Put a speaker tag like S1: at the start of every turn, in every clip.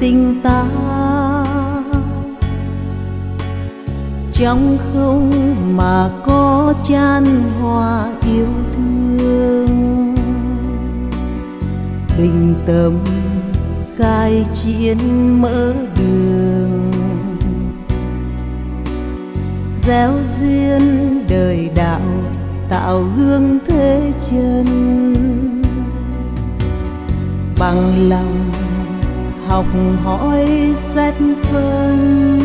S1: tình ta. Trong không mà có chan hoa yêu thương. Bình tâm khai chiến mở đường. Gieo duyên đời đạo tạo gương thế chân. Bằng lòng học hỏi xét phân.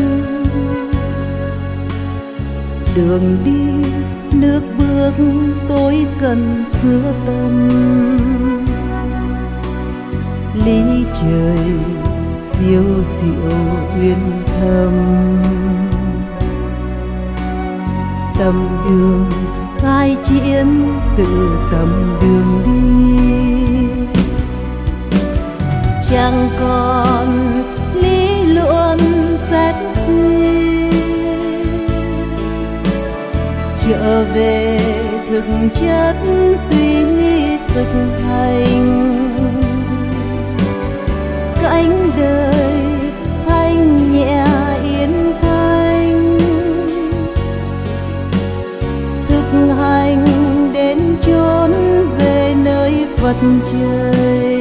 S1: Đường đi, nước bước, tôi cần xưa tâm. Lý trời siêu diệu uyên thâm. Tâm đường khai chiến từ tầm đường đi. Chẳng còn lý luận xét suy trở về thực chất tuy thực hành. Cánh đời thanh nhẹ yên thanh. Thực hành đến chốn về nơi phật trời.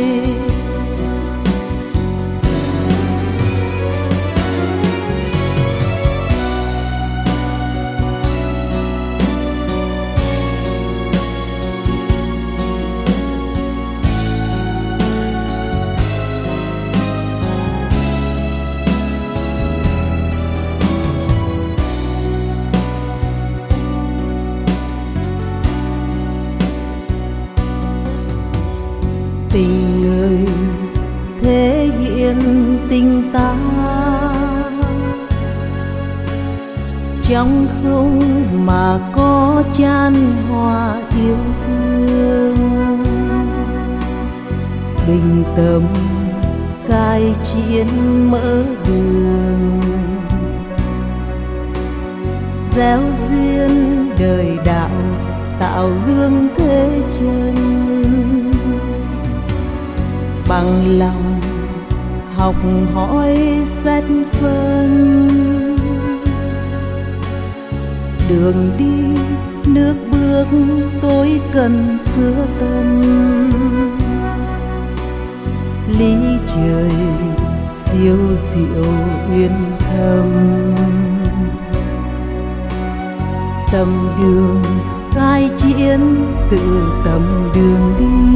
S1: Tình người thể hiện tình ta. Trong không mà có chan hoa yêu thương. Bình tâm khai chiến mở đường. Gieo duyên đời đạo tạo gương thế chân bằng lòng học hỏi xét phân. Đường đi, nước bước, tôi cần sửa tâm. Lý trời siêu diệu uyên thâm. Tâm đường khai chiến từ tâm đường đi.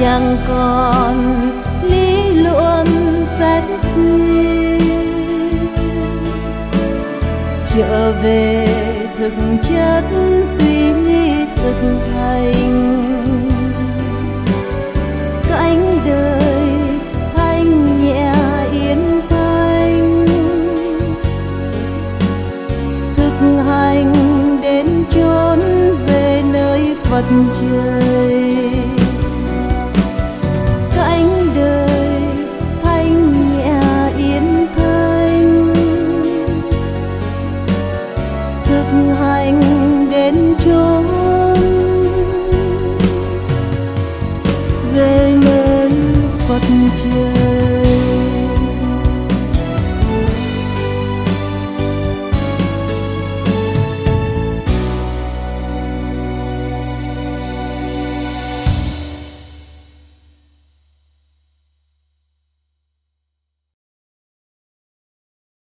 S1: Chẳng còn lý luận xét suy. Trở về thực chất tuy thực hành. Cánh đời thanh nhẹ yên thanh. Thực hành đến chốn về nơi phật trời